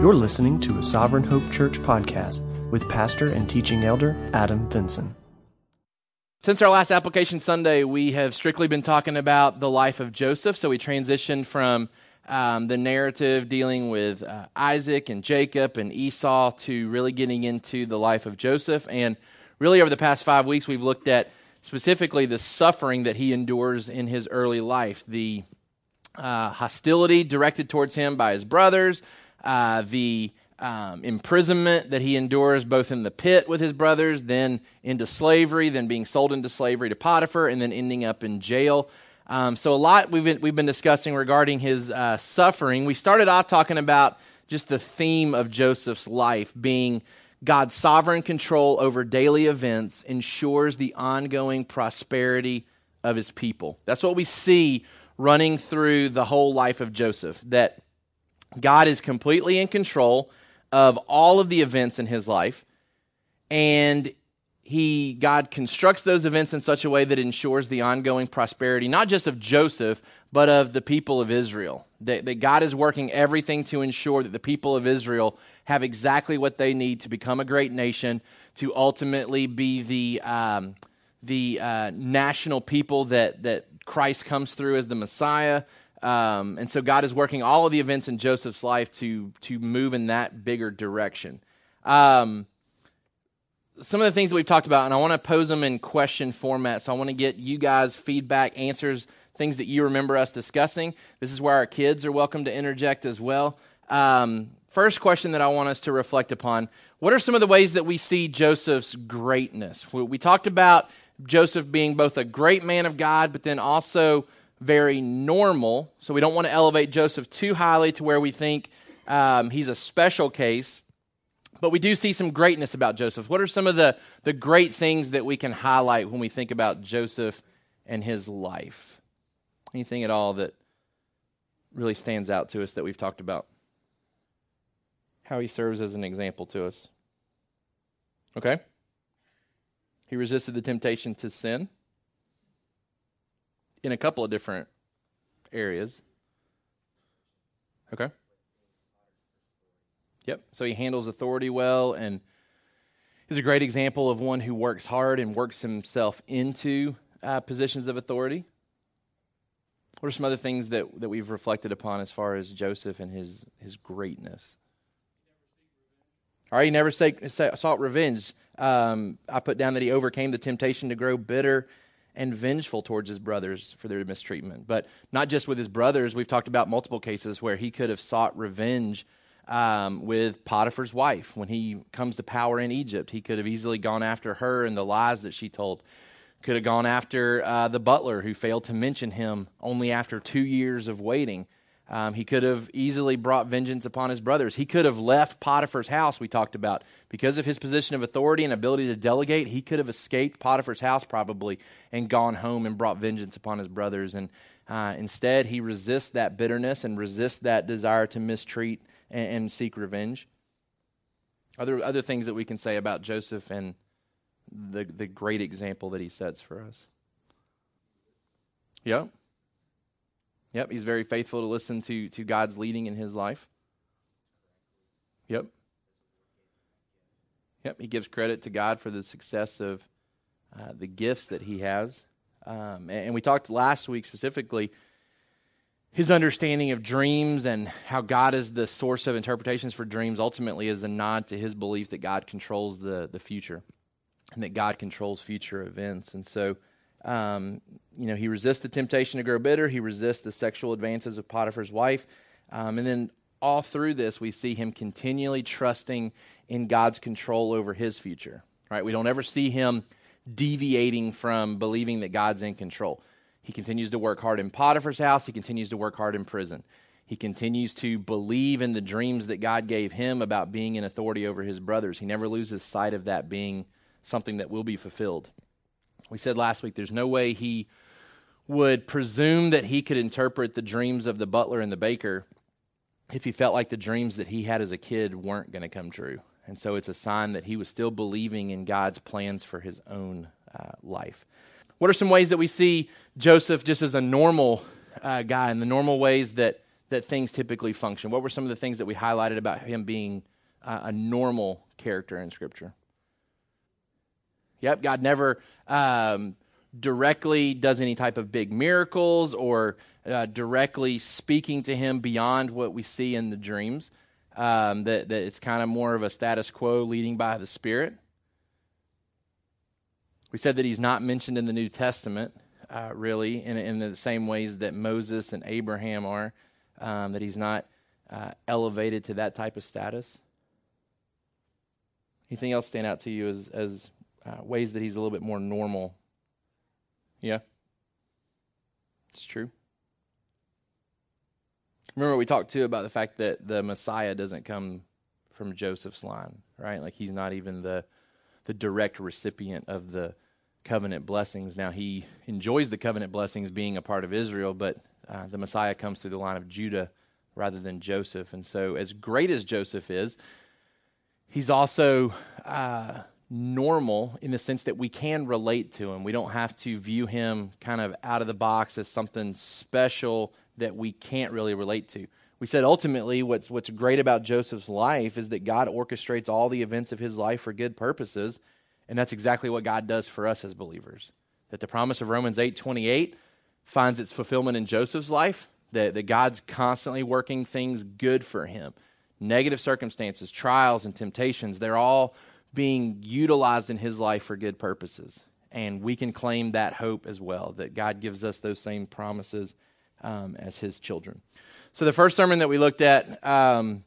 You're listening to a Sovereign Hope Church podcast with pastor and teaching elder Adam Vinson. Since our last application Sunday, we have strictly been talking about the life of Joseph. So we transitioned from um, the narrative dealing with uh, Isaac and Jacob and Esau to really getting into the life of Joseph. And really, over the past five weeks, we've looked at specifically the suffering that he endures in his early life, the uh, hostility directed towards him by his brothers, uh, the um, imprisonment that he endures both in the pit with his brothers, then into slavery, then being sold into slavery to Potiphar, and then ending up in jail. Um, so, a lot we've been, we've been discussing regarding his uh, suffering. We started off talking about just the theme of Joseph's life being God's sovereign control over daily events ensures the ongoing prosperity of his people. That's what we see running through the whole life of Joseph. That God is completely in control of all of the events in his life, and he God constructs those events in such a way that ensures the ongoing prosperity, not just of Joseph, but of the people of Israel. That, that God is working everything to ensure that the people of Israel have exactly what they need to become a great nation, to ultimately be the um, the uh, national people that that Christ comes through as the Messiah, um, and so God is working all of the events in Joseph's life to, to move in that bigger direction. Um, some of the things that we've talked about, and I want to pose them in question format. So I want to get you guys feedback, answers, things that you remember us discussing. This is where our kids are welcome to interject as well. Um, first question that I want us to reflect upon what are some of the ways that we see Joseph's greatness? We, we talked about Joseph being both a great man of God, but then also very normal. So we don't want to elevate Joseph too highly to where we think um, he's a special case. But we do see some greatness about Joseph. What are some of the, the great things that we can highlight when we think about Joseph and his life? Anything at all that really stands out to us that we've talked about? How he serves as an example to us. Okay? He resisted the temptation to sin in a couple of different areas. Okay. Yep. So he handles authority well and is a great example of one who works hard and works himself into uh, positions of authority. What are some other things that, that we've reflected upon as far as Joseph and his, his greatness? All right, he never sought revenge. Um, I put down that he overcame the temptation to grow bitter and vengeful towards his brothers for their mistreatment. But not just with his brothers, we've talked about multiple cases where he could have sought revenge um, with Potiphar's wife when he comes to power in Egypt. He could have easily gone after her and the lies that she told. Could have gone after uh, the butler who failed to mention him only after two years of waiting. Um, he could have easily brought vengeance upon his brothers. He could have left Potiphar's house, we talked about. Because of his position of authority and ability to delegate, he could have escaped Potiphar's house probably and gone home and brought vengeance upon his brothers. And uh, instead, he resists that bitterness and resists that desire to mistreat and, and seek revenge. Are there other things that we can say about Joseph and the, the great example that he sets for us? Yep. Yep, he's very faithful to listen to, to God's leading in his life. Yep. Yep, he gives credit to God for the success of uh, the gifts that he has. Um, and, and we talked last week specifically his understanding of dreams and how God is the source of interpretations for dreams ultimately is a nod to his belief that God controls the, the future and that God controls future events. And so um, you know, he resists the temptation to grow bitter. He resists the sexual advances of Potiphar's wife. Um, and then all through this, we see him continually trusting in God's control over his future. Right? We don't ever see him deviating from believing that God's in control. He continues to work hard in Potiphar's house. He continues to work hard in prison. He continues to believe in the dreams that God gave him about being in authority over his brothers. He never loses sight of that being something that will be fulfilled. We said last week there's no way he would presume that he could interpret the dreams of the butler and the baker if he felt like the dreams that he had as a kid weren't going to come true. And so it's a sign that he was still believing in God's plans for his own uh, life. What are some ways that we see Joseph just as a normal uh, guy in the normal ways that, that things typically function? What were some of the things that we highlighted about him being uh, a normal character in Scripture? Yep, God never um, directly does any type of big miracles or uh, directly speaking to him beyond what we see in the dreams. Um, that, that it's kind of more of a status quo leading by the Spirit. We said that he's not mentioned in the New Testament, uh, really, in, in the same ways that Moses and Abraham are, um, that he's not uh, elevated to that type of status. Anything else stand out to you as, as uh, ways that he's a little bit more normal? Yeah? It's true. Remember, we talked too about the fact that the Messiah doesn't come from Joseph's line, right? Like he's not even the the direct recipient of the covenant blessings. Now he enjoys the covenant blessings being a part of Israel, but uh, the Messiah comes through the line of Judah rather than Joseph. And so, as great as Joseph is, he's also uh, normal in the sense that we can relate to him. We don't have to view him kind of out of the box as something special that we can't really relate to. We said ultimately what's what's great about Joseph's life is that God orchestrates all the events of his life for good purposes, and that's exactly what God does for us as believers. That the promise of Romans 8:28 finds its fulfillment in Joseph's life, that, that God's constantly working things good for him. Negative circumstances, trials and temptations, they're all being utilized in his life for good purposes. And we can claim that hope as well, that God gives us those same promises um, as his children. So, the first sermon that we looked at um,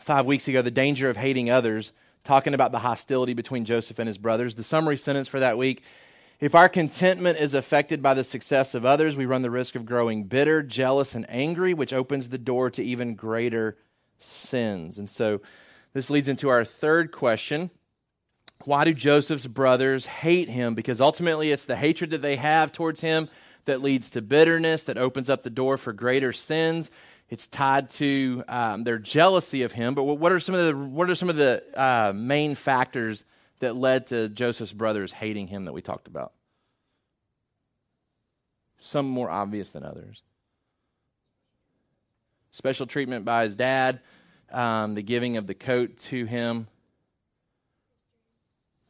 five weeks ago, The Danger of Hating Others, talking about the hostility between Joseph and his brothers. The summary sentence for that week if our contentment is affected by the success of others, we run the risk of growing bitter, jealous, and angry, which opens the door to even greater sins. And so, this leads into our third question. Why do Joseph's brothers hate him? Because ultimately, it's the hatred that they have towards him that leads to bitterness, that opens up the door for greater sins. It's tied to um, their jealousy of him. But what are some of the what are some of the uh, main factors that led to Joseph's brothers hating him that we talked about? Some more obvious than others. Special treatment by his dad, um, the giving of the coat to him,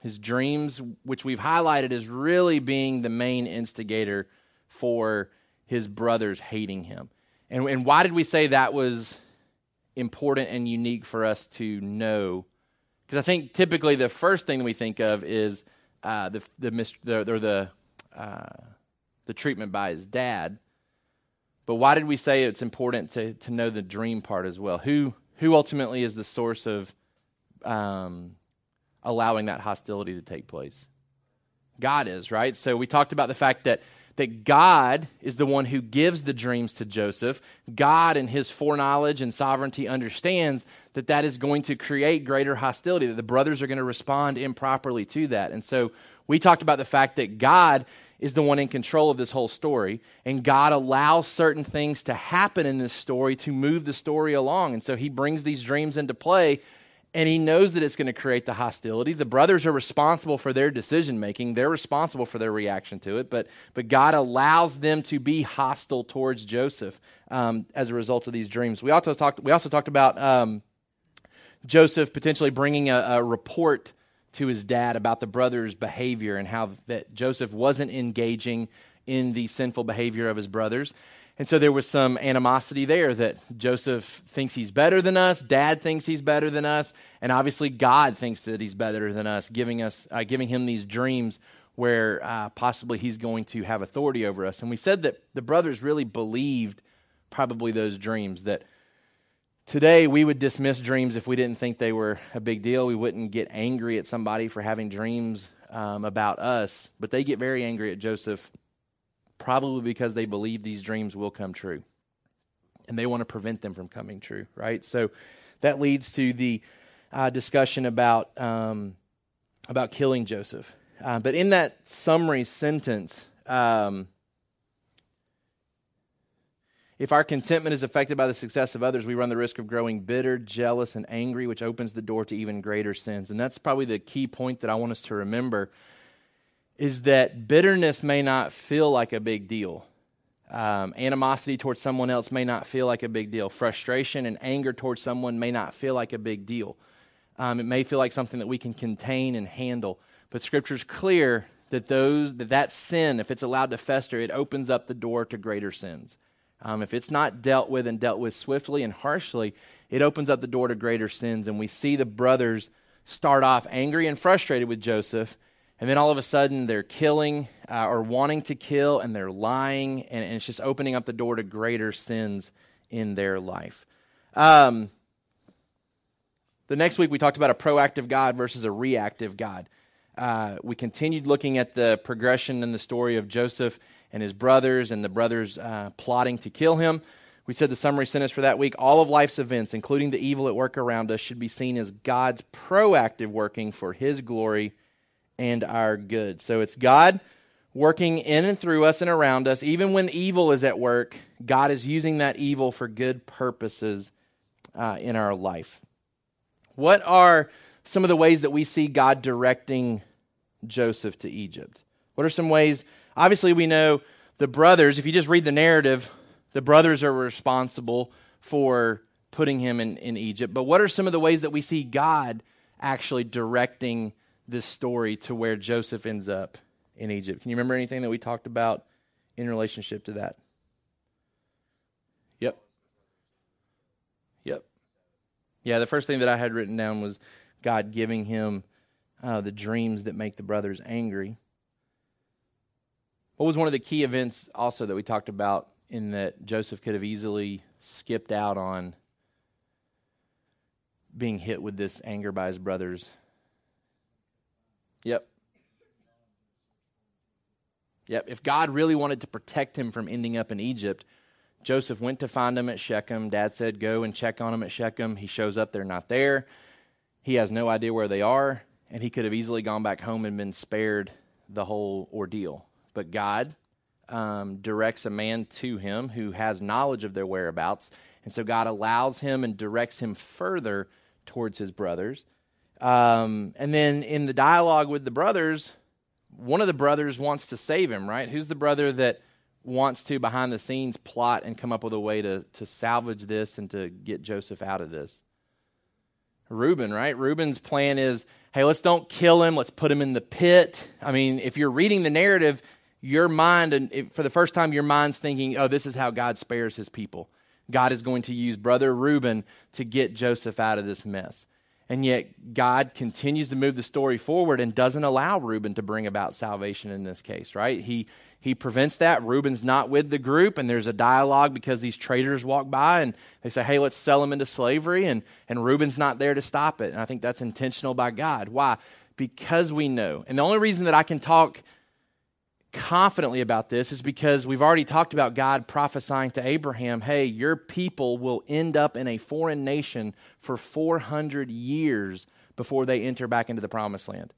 his dreams, which we've highlighted as really being the main instigator for his brothers hating him. And, and why did we say that was important and unique for us to know? Because I think typically the first thing we think of is uh, the, the, the, the, uh, the treatment by his dad. But why did we say it's important to, to know the dream part as well? Who, who ultimately is the source of um, allowing that hostility to take place? God is, right? So we talked about the fact that that God is the one who gives the dreams to Joseph. God, in his foreknowledge and sovereignty, understands that that is going to create greater hostility, that the brothers are going to respond improperly to that. And so we talked about the fact that God is the one in control of this whole story, and God allows certain things to happen in this story to move the story along. And so he brings these dreams into play and he knows that it's going to create the hostility. The brothers are responsible for their decision making. They're responsible for their reaction to it, but but God allows them to be hostile towards Joseph um, as a result of these dreams. We also talked. We also talked about um, Joseph potentially bringing a, a report to his dad about the brothers' behavior and how that Joseph wasn't engaging in the sinful behavior of his brothers. And so there was some animosity there that Joseph thinks he's better than us, dad thinks he's better than us, and obviously God thinks that he's better than us, giving us uh, giving him these dreams where uh, possibly he's going to have authority over us. And we said that the brothers really believed probably those dreams that today we would dismiss dreams if we didn't think they were a big deal. We wouldn't get angry at somebody for having dreams um, about us, but they get very angry at Joseph probably because they believe these dreams will come true. And they want to prevent them from coming true, right? So that leads to the uh, discussion about, um, about killing Joseph. Uh, but in that summary sentence, um, if our contentment is affected by the success of others, we run the risk of growing bitter, jealous, and angry, which opens the door to even greater sins. And that's probably the key point that I want us to remember is that bitterness may not feel like a big deal. Um, animosity towards someone else may not feel like a big deal. Frustration and anger towards someone may not feel like a big deal. Um, it may feel like something that we can contain and handle. But Scripture's clear that those that, that sin, if it's allowed to fester, it opens up the door to greater sins. Um, if it's not dealt with and dealt with swiftly and harshly, it opens up the door to greater sins. And we see the brothers start off angry and frustrated with Joseph, and then all of a sudden they're killing uh, or wanting to kill, and they're lying, and, and, it's just opening up the door to greater sins in their life. Um, the next week we talked about a proactive God versus a reactive God. Uh, we continued looking at the progression in the story of Joseph and his brothers, and the brothers uh, plotting to kill him. We said the summary sentence for that week all of life's events, including the evil at work around us, should be seen as God's proactive working for his glory and our good. So it's God working in and through us and around us. Even when evil is at work, God is using that evil for good purposes uh, in our life. What are some of the ways that we see God directing Joseph to Egypt? What are some ways? Obviously, we know the brothers, if you just read the narrative, the brothers are responsible for putting him in, in Egypt. But what are some of the ways that we see God actually directing this story to where Joseph ends up in Egypt? Can you remember anything that we talked about in relationship to that? Yep. Yep. Yeah, the first thing that I had written down was God giving him uh, the dreams that make the brothers angry. What was one of the key events also that we talked about in that Joseph could have easily skipped out on being hit with this anger by his brothers. Yep. Yep. If God really wanted to protect him from ending up in Egypt, Joseph went to find him at Shechem. Dad said, Go and check on him at Shechem. He shows up, they're not there. He has no idea where they are, and he could have easily gone back home and been spared the whole ordeal. But God um, directs a man to him who has knowledge of their whereabouts. And so God allows him and directs him further towards his brothers. Um, and then in the dialogue with the brothers, one of the brothers wants to save him, right? Who's the brother that wants to, behind the scenes, plot and come up with a way to, to salvage this and to get Joseph out of this? Reuben, right? Reuben's plan is hey, let's don't kill him, let's put him in the pit. I mean, if you're reading the narrative, your mind, and for the first time, your mind's thinking, oh, this is how God spares his people. God is going to use brother Reuben to get Joseph out of this mess. And yet, God continues to move the story forward and doesn't allow Reuben to bring about salvation in this case, right? He, he prevents that. Reuben's not with the group, and there's a dialogue because these traders walk by and they say, hey, let's sell him into slavery. And, and Reuben's not there to stop it. And I think that's intentional by God. Why? Because we know. And the only reason that I can talk confidently about this is because we've already talked about God prophesying to Abraham, hey, your people will end up in a foreign nation for 400 years before they enter back into the promised land.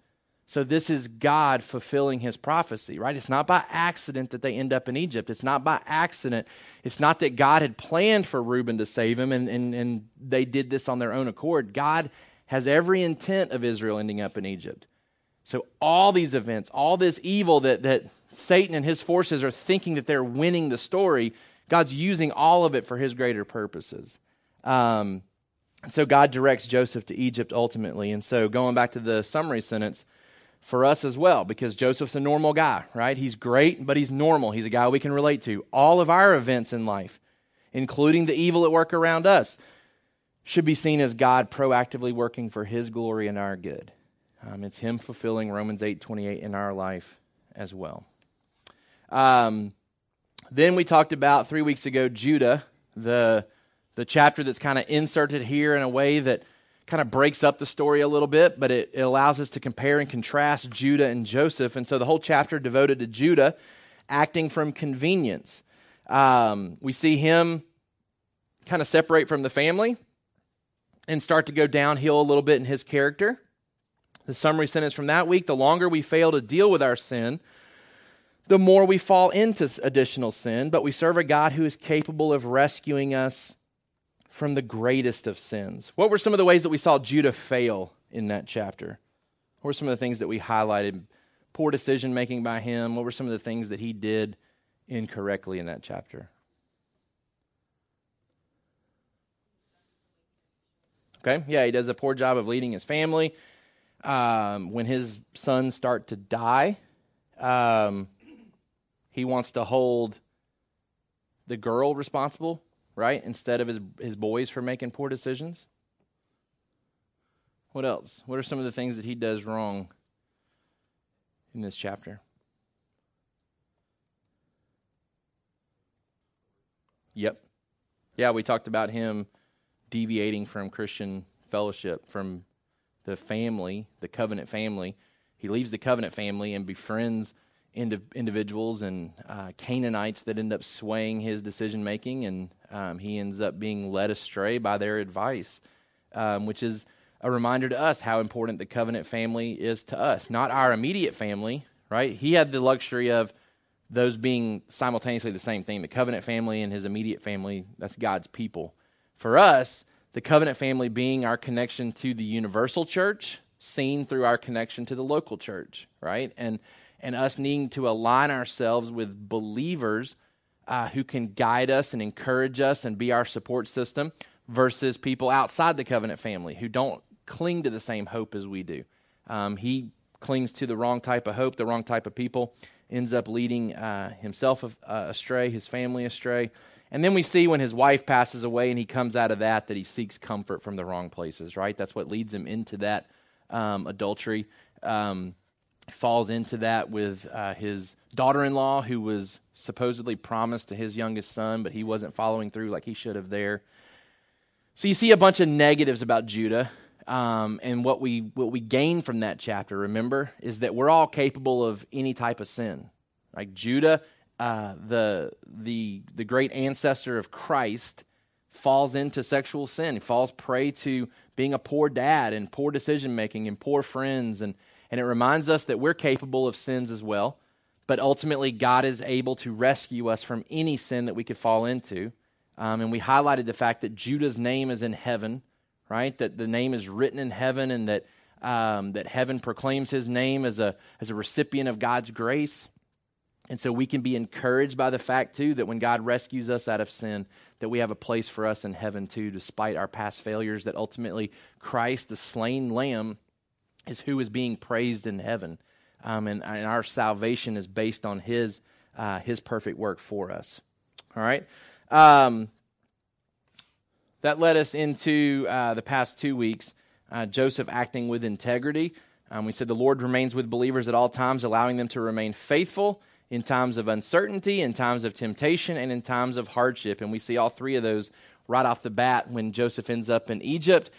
So this is God fulfilling his prophecy, right? It's not by accident that they end up in Egypt. It's not by accident. It's not that God had planned for Reuben to save him and, and, and they did this on their own accord. God has every intent of Israel ending up in Egypt. So all these events, all this evil that, that Satan and his forces are thinking that they're winning the story, God's using all of it for his greater purposes. Um, so God directs Joseph to Egypt ultimately. And so going back to the summary sentence, for us as well, because Joseph's a normal guy, right? He's great, but he's normal. He's a guy we can relate to. All of our events in life, including the evil at work around us, should be seen as God proactively working for his glory and our good. Um, it's him fulfilling Romans 8 28 in our life as well. Um, then we talked about three weeks ago Judah, the the chapter that's kind of inserted here in a way that kind of breaks up the story a little bit, but it, it, allows us to compare and contrast Judah and Joseph. And so the whole chapter devoted to Judah acting from convenience. Um, we see him kind of separate from the family and start to go downhill a little bit in his character. The summary sentence from that week the longer we fail to deal with our sin, the more we fall into additional sin, but we serve a God who is capable of rescuing us from the greatest of sins. What were some of the ways that we saw Judah fail in that chapter? What were some of the things that we highlighted? Poor decision making by him. What were some of the things that he did incorrectly in that chapter? Okay, yeah, he does a poor job of leading his family. Um, when his sons start to die, um, he wants to hold the girl responsible, right, instead of his his boys for making poor decisions. What else? What are some of the things that he does wrong in this chapter? Yep. Yeah, we talked about him deviating from Christian fellowship, from the family, the covenant family. He leaves the covenant family and befriends ind- individuals and uh, Canaanites that end up swaying his decision making, and um, he ends up being led astray by their advice, um, which is a reminder to us how important the covenant family is to us. Not our immediate family, right? He had the luxury of those being simultaneously the same thing the covenant family and his immediate family, that's God's people. For us, the covenant family being our connection to the universal church, seen through our connection to the local church, right? And and us needing to align ourselves with believers uh, who can guide us and encourage us and be our support system versus people outside the covenant family who don't cling to the same hope as we do. Um, he clings to the wrong type of hope, the wrong type of people, ends up leading uh, himself uh, astray, his family astray. And then we see when his wife passes away and he comes out of that, that he seeks comfort from the wrong places, right? That's what leads him into that um, adultery. Um, falls into that with uh, his daughter in law, who was supposedly promised to his youngest son, but he wasn't following through like he should have there. So you see a bunch of negatives about Judah. Um, and what we what we gain from that chapter, remember, is that we're all capable of any type of sin. Like Judah, uh, the the the great ancestor of Christ, falls into sexual sin. He falls prey to being a poor dad and poor decision making and poor friends, and and it reminds us that we're capable of sins as well. But ultimately, God is able to rescue us from any sin that we could fall into. Um, and we highlighted the fact that Judah's name is in heaven right? That the name is written in heaven and that, um, that heaven proclaims his name as a, as a recipient of God's grace. And so we can be encouraged by the fact, too, that when God rescues us out of sin, that we have a place for us in heaven, too, despite our past failures, that ultimately Christ, the slain lamb, is who is being praised in heaven. Um, and, and, our salvation is based on his, uh, his perfect work for us. All right? Um, that led us into uh, the past two weeks. Uh, Joseph acting with integrity. Um, we said the Lord remains with believers at all times, allowing them to remain faithful in times of uncertainty, in times of temptation, and in times of hardship. And we see all three of those right off the bat when Joseph ends up in Egypt.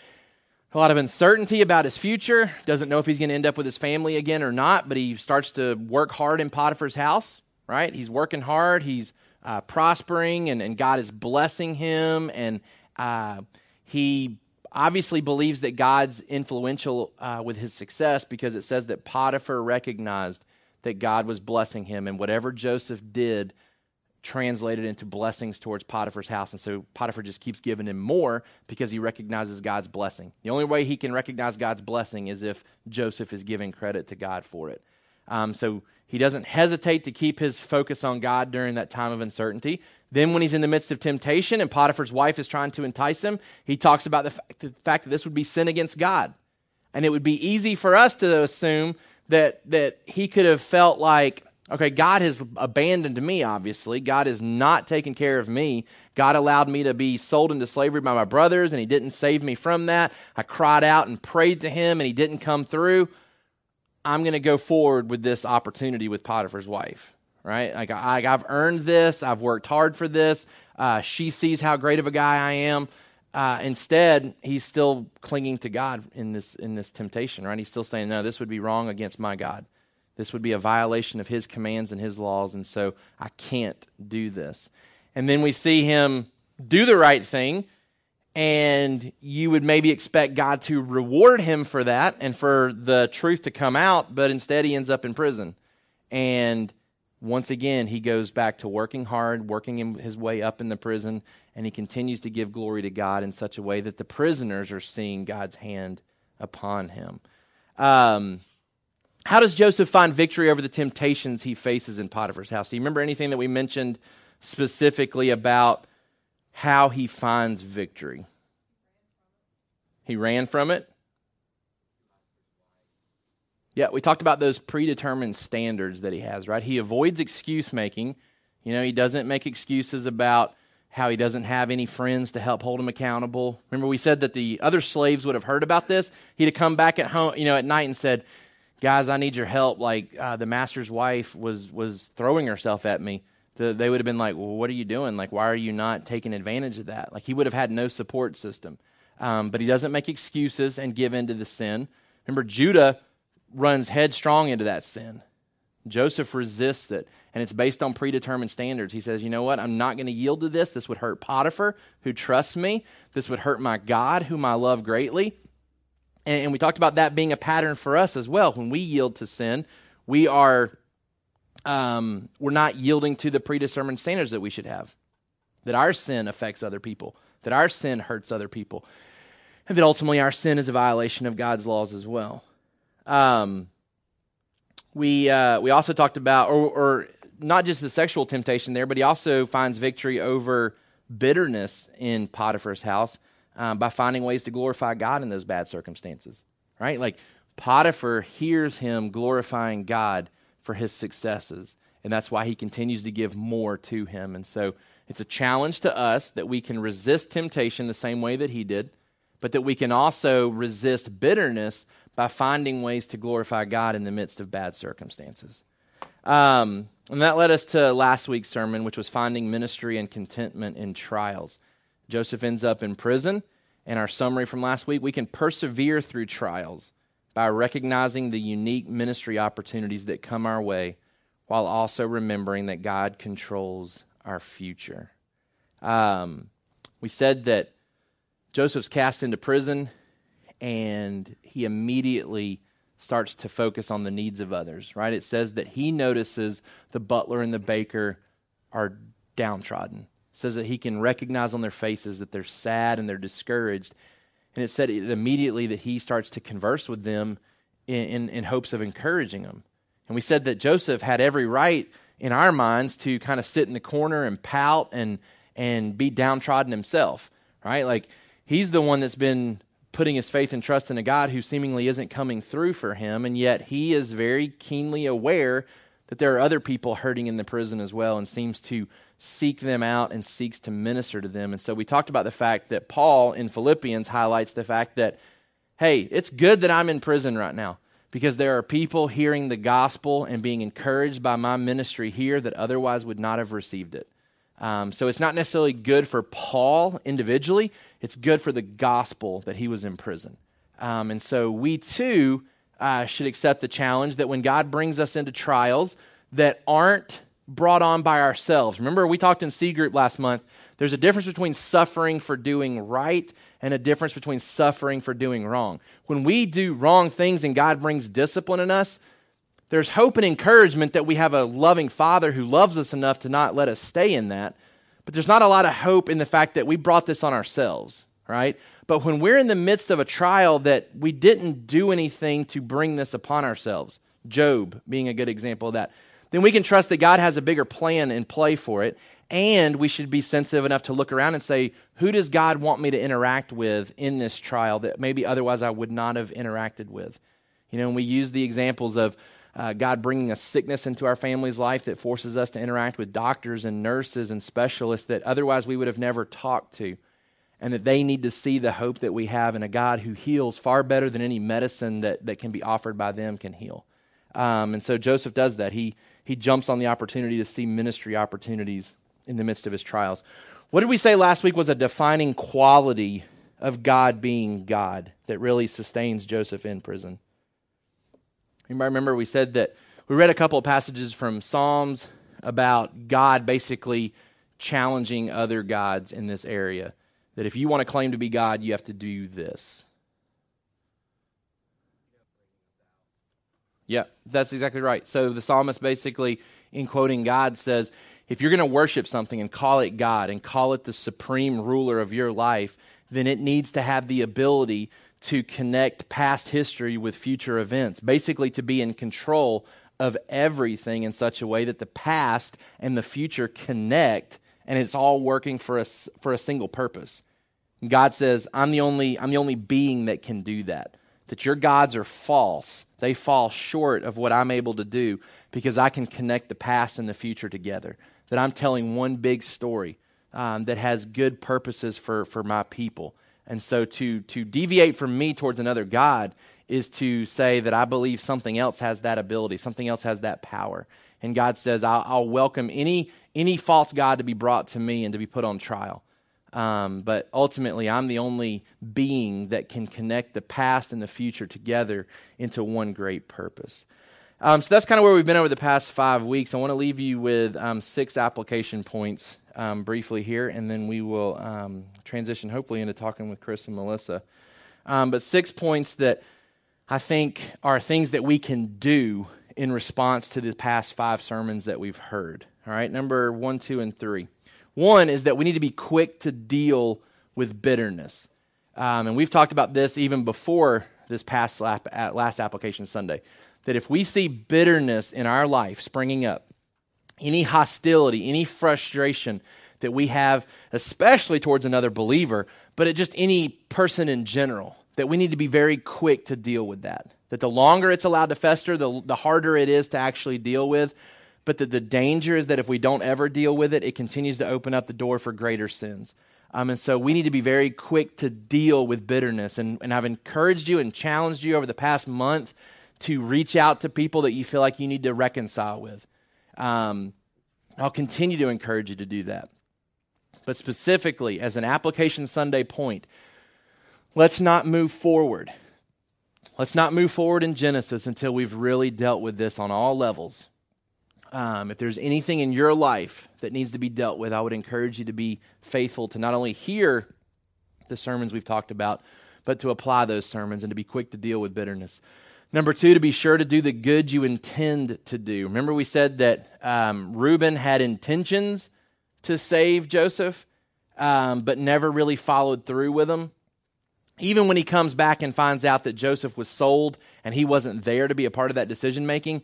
A lot of uncertainty about his future. Doesn't know if he's going to end up with his family again or not, but he starts to work hard in Potiphar's house, right? He's working hard. He's uh, prospering, and, and God is blessing him. And, uh, he obviously believes that God's influential uh, with his success because it says that Potiphar recognized that God was blessing him, and whatever Joseph did translated into blessings towards Potiphar's house. And so Potiphar just keeps giving him more because he recognizes God's blessing. The only way he can recognize God's blessing is if Joseph is giving credit to God for it. Um, so he doesn't hesitate to keep his focus on God during that time of uncertainty. Then, when he's in the midst of temptation and Potiphar's wife is trying to entice him, he talks about the fact, the fact that this would be sin against God. And it would be easy for us to assume that, that he could have felt like, okay, God has abandoned me, obviously. God has not taken care of me. God allowed me to be sold into slavery by my brothers, and he didn't save me from that. I cried out and prayed to him, and he didn't come through. I'm going to go forward with this opportunity with Potiphar's wife right? Like I, have earned this. I've worked hard for this. Uh, she sees how great of a guy I am. Uh, instead, he's still clinging to God in this in this temptation, right? He's still saying, "No, this would be wrong against my God. This would be a violation of His commands and His laws, and so I can't do this." And then we see him do the right thing, and you would maybe expect God to reward him for that and for the truth to come out, but instead he ends up in prison, and once again, he goes back to working hard, working his way up in the prison, and he continues to give glory to God in such a way that the prisoners are seeing God's hand upon him. Um, how does Joseph find victory over the temptations he faces in Potiphar's house? Do you remember anything that we mentioned specifically about how he finds victory? He ran from it. Yeah, we talked about those predetermined standards that he has, right? He avoids excuse making. You know, he doesn't make excuses about how he doesn't have any friends to help hold him accountable. Remember, we said that the other slaves would have heard about this. He'd have come back at home, you know, at night and said, "Guys, I need your help. Like uh, the master's wife was was throwing herself at me." The, they would have been like, "Well, what are you doing? Like, why are you not taking advantage of that?" Like he would have had no support system. Um, but he doesn't make excuses and give in to the sin. Remember, Judah runs headstrong into that sin. Joseph resists it, and it's based on predetermined standards. He says, You know what? I'm not going to yield to this. This would hurt Potiphar, who trusts me. This would hurt my God, whom I love greatly. And, and we talked about that being a pattern for us as well. When we yield to sin, we are um, we're not yielding to the predetermined standards that we should have. That our sin affects other people, that our sin hurts other people, and that ultimately our sin is a violation of God's laws as well. Um, we uh, we also talked about, or, or not just the sexual temptation there, but he also finds victory over bitterness in Potiphar's house um, by finding ways to glorify God in those bad circumstances. Right, like Potiphar hears him glorifying God for his successes, and that's why he continues to give more to him. And so it's a challenge to us that we can resist temptation the same way that he did, but that we can also resist bitterness by finding ways to glorify God in the midst of bad circumstances. Um, and that led us to last week's sermon, which was finding ministry and contentment in trials. Joseph ends up in prison. And our summary from last week we can persevere through trials by recognizing the unique ministry opportunities that come our way while also remembering that God controls our future. Um, we said that Joseph's cast into prison and he immediately starts to focus on the needs of others, right? It says that he notices the butler and the baker are downtrodden. It says that he can recognize on their faces that they're sad and they're discouraged. And it said it immediately that he starts to converse with them in, in, in hopes of encouraging them. And we said that Joseph had every right in our minds to kind of sit in the corner and pout and and be downtrodden himself, right? Like he's the one that's been putting his faith and trust in a God who seemingly isn't coming through for him, and yet he is very keenly aware that there are other people hurting in the prison as well and seems to seek them out and seeks to minister to them. And so we talked about the fact that Paul in Philippians highlights the fact that, hey, it's good that I'm in prison right now because there are people hearing the gospel and being encouraged by my ministry here that otherwise would not have received it. Um, so it's not necessarily good for Paul individually, it's good for the gospel that he was in prison. Um, and so we too uh, should accept the challenge that when God brings us into trials that aren't brought on by ourselves. Remember, we talked in C group last month. There's a difference between suffering for doing right and a difference between suffering for doing wrong. When we do wrong things and God brings discipline in us, there's hope and encouragement that we have a loving Father who loves us enough to not let us stay in that. But there's not a lot of hope in the fact that we brought this on ourselves, right? But when we're in the midst of a trial that we didn't do anything to bring this upon ourselves, Job being a good example of that, then we can trust that God has a bigger plan in play for it. And we should be sensitive enough to look around and say, who does God want me to interact with in this trial that maybe otherwise I would not have interacted with? You know, and we use the examples of uh, God bringing a sickness into our family's life that forces us to interact with doctors and nurses and specialists that otherwise we would have never talked to. And that they need to see the hope that we have in a God who heals far better than any medicine that, that can be offered by them can heal. Um, and so Joseph does that. He, he jumps on the opportunity to see ministry opportunities in the midst of his trials. What did we say last week was a defining quality of God being God that really sustains Joseph in prison? Might remember we said that we read a couple of passages from Psalms about God basically challenging other gods in this area. That if you want to claim to be God, you have to do this. Yeah, that's exactly right. So the psalmist basically, in quoting God, says, if you're going to worship something and call it God and call it the supreme ruler of your life, then it needs to have the ability to connect past history with future events, basically, to be in control of everything in such a way that the past and the future connect and it's all working for us for a single purpose. God says, I'm the only I'm the only being that can do that. That your gods are false. They fall short of what I'm able to do because I can connect the past and the future together. That I'm telling one big story um, that has good purposes for, for my people. And so to, to deviate from me towards another God is to say that I believe something else has that ability, something else has that power. And God says, I'll, I'll welcome any, any false God to be brought to me and to be put on trial. Um, but ultimately, I'm the only being that can connect the past and the future together into one great purpose. Um, so that's kind of where we've been over the past five weeks. I want to leave you with um, six application points um, briefly here, and then we will um, transition hopefully into talking with Chris and Melissa. Um, but six points that I think are things that we can do in response to the past five sermons that we've heard. All right, number one, two, and three. One is that we need to be quick to deal with bitterness. Um, and we've talked about this even before this past last application Sunday that if we see bitterness in our life springing up, any hostility, any frustration that we have, especially towards another believer, but at just any person in general, that we need to be very quick to deal with that. That the longer it's allowed to fester, the, the harder it is to actually deal with. But that the danger is that if we don't ever deal with it, it continues to open up the door for greater sins. Um, and so we need to be very quick to deal with bitterness. And, and I've encouraged you and challenged you over the past month to reach out to people that you feel like you need to reconcile with. Um, I'll continue to encourage you to do that. But specifically, as an application Sunday point, let's not move forward. Let's not move forward in Genesis until we've really dealt with this on all levels. Um, if there's anything in your life that needs to be dealt with, I would encourage you to be faithful to not only hear the sermons we've talked about, but to apply those sermons and to be quick to deal with bitterness. Number two, to be sure to do the good you intend to do. Remember, we said that um, Reuben had intentions to save Joseph, um, but never really followed through with them. Even when he comes back and finds out that Joseph was sold and he wasn't there to be a part of that decision making,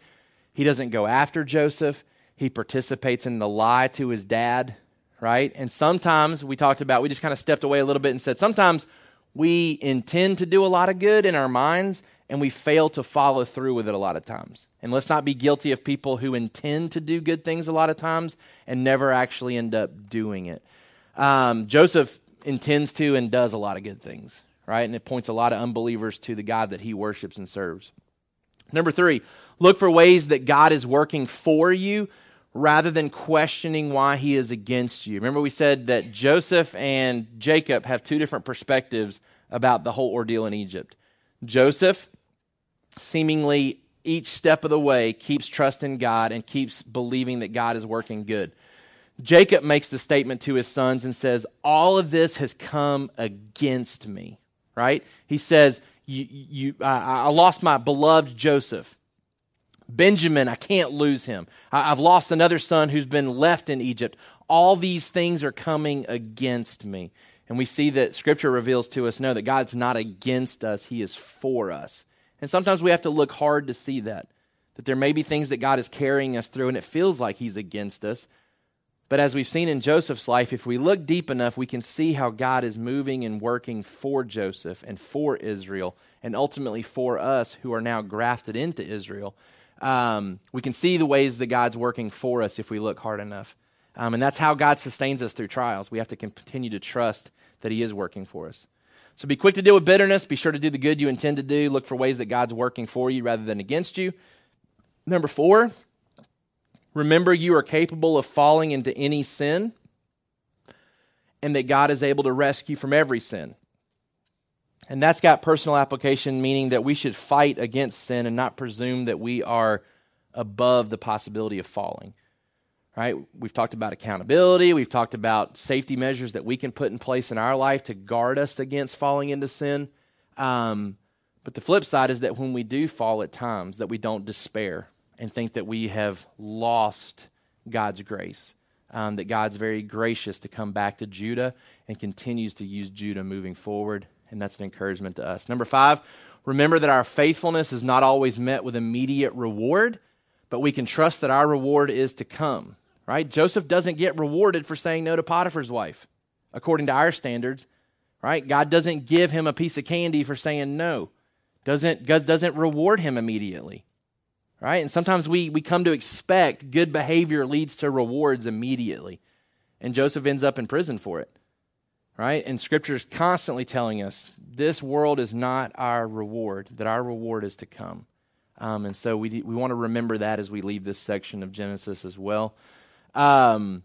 he doesn't go after Joseph. He participates in the lie to his dad, right? And sometimes we talked about, we just kind of stepped away a little bit and said, sometimes we intend to do a lot of good in our minds and we fail to follow through with it a lot of times. And let's not be guilty of people who intend to do good things a lot of times and never actually end up doing it. Um, Joseph intends to and does a lot of good things, right? And it points a lot of unbelievers to the God that he worships and serves. Number three, look for ways that God is working for you rather than questioning why he is against you. Remember, we said that Joseph and Jacob have two different perspectives about the whole ordeal in Egypt. Joseph seemingly each step of the way keeps trusting God and keeps believing that God is working good. Jacob makes the statement to his sons and says, All of this has come against me, right? He says, you, you, I, I lost my beloved Joseph. Benjamin, I can't lose him. I, I've lost another son who's been left in Egypt. All these things are coming against me. And we see that Scripture reveals to us no, that God's not against us, He is for us. And sometimes we have to look hard to see that. That there may be things that God is carrying us through and it feels like He's against us. But as we've seen in Joseph's life, if we look deep enough, we can see how God is moving and working for Joseph and for Israel, and ultimately for us who are now grafted into Israel. Um, we can see the ways that God's working for us if we look hard enough. Um, and that's how God sustains us through trials. We have to continue to trust that He is working for us. So be quick to deal with bitterness. Be sure to do the good you intend to do. Look for ways that God's working for you rather than against you. Number four, remember you are capable of falling into any sin and that God is able to rescue from every sin. And that's got personal application, meaning that we should fight against sin and not presume that we are above the possibility of falling right? We've talked about accountability. We've talked about safety measures that we can put in place in our life to guard us against falling into sin. Um, but the flip side is that when we do fall at times, that we don't despair and think that we have lost God's grace. um, that God's very gracious to come back to Judah and continues to use Judah moving forward. And that's an encouragement to us. Number five, remember that our faithfulness is not always met with immediate reward, but we can trust that our reward is to come, right? Joseph doesn't get rewarded for saying no to Potiphar's wife, according to our standards, right? God doesn't give him a piece of candy for saying no, doesn't, doesn't reward him immediately right? And sometimes we, we come to expect good behavior leads to rewards immediately. And Joseph ends up in prison for it, right? And scripture is constantly telling us this world is not our reward, that our reward is to come. Um, and so we, we want to remember that as we leave this section of Genesis as well. Um,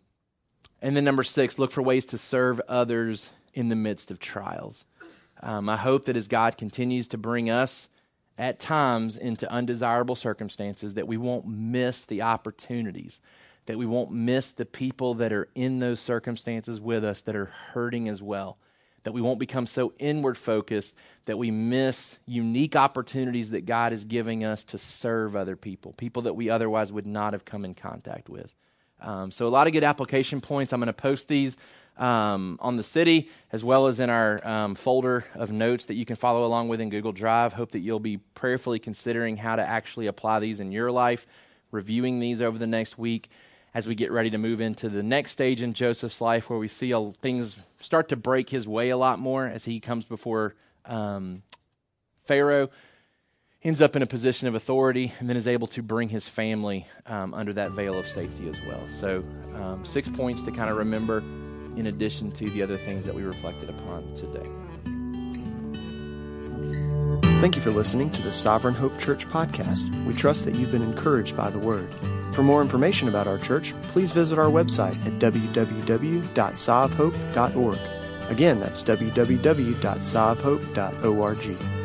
and then number six, look for ways to serve others in the midst of trials. Um, I hope that as God continues to bring us at times into undesirable circumstances, that we won't miss the opportunities, that we won't miss the people that are in those circumstances with us that are hurting as well, that we won't become so inward focused that we miss unique opportunities that God is giving us to serve other people, people that we otherwise would not have come in contact with. Um, so, a lot of good application points. I'm going to post these um, on the city, as well as in our um, folder of notes that you can follow along with in Google Drive. Hope that you'll be prayerfully considering how to actually apply these in your life, reviewing these over the next week as we get ready to move into the next stage in Joseph's life where we see things start to break his way a lot more as he comes before um, Pharaoh ends up in a position of authority and then is able to bring his family um, under that veil of safety as well. So, um, six points to kind of remember in addition to the other things that we reflected upon today. Thank you for listening to the Sovereign Hope Church podcast. We trust that you've been encouraged by the word. For more information about our church, please visit our website at www.sovhope.org. Again, that's www.sovhope.org.